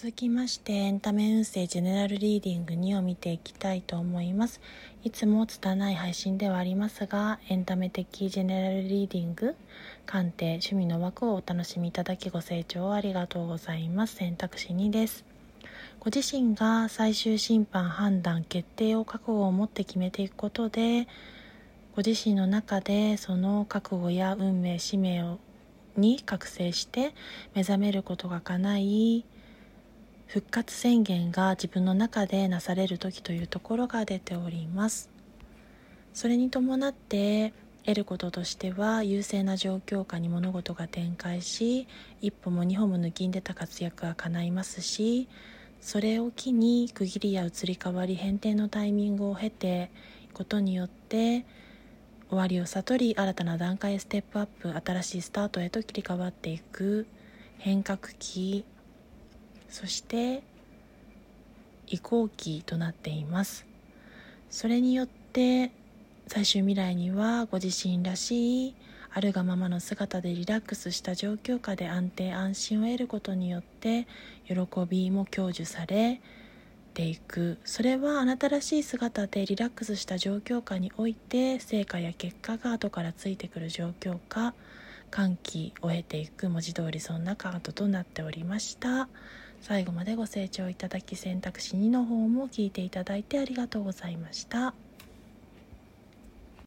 続きましてエンタメ運勢ジェネラルリーディング2を見ていきたいと思います。いつも拙い配信ではありますがエンタメ的ジェネラルリーディング鑑定趣味の枠をお楽しみいただきご清聴ありがとうございます。選択肢2です。ご自身が最終審判判断決定を覚悟を持って決めていくことでご自身の中でその覚悟や運命使命をに覚醒して目覚めることが叶い復活宣言が自分の中でなされる時というところが出ております。それに伴って得ることとしては優勢な状況下に物事が展開し一歩も二歩も抜きんでた活躍が叶いますしそれを機に区切りや移り変わり変転のタイミングを経てことによって終わりを悟り新たな段階へステップアップ新しいスタートへと切り替わっていく変革期そして移行期となっています。それによって最終未来にはご自身らしいあるがままの姿でリラックスした状況下で安定安心を得ることによって喜びも享受されていく。それはあなたらしい姿でリラックスした状況下において成果や結果が後からついてくる状況か歓喜を経ていく。文字通りそんなカードとなっておりました。最後までご清聴いただき選択肢2の方も聞いていただいてありがとうございました。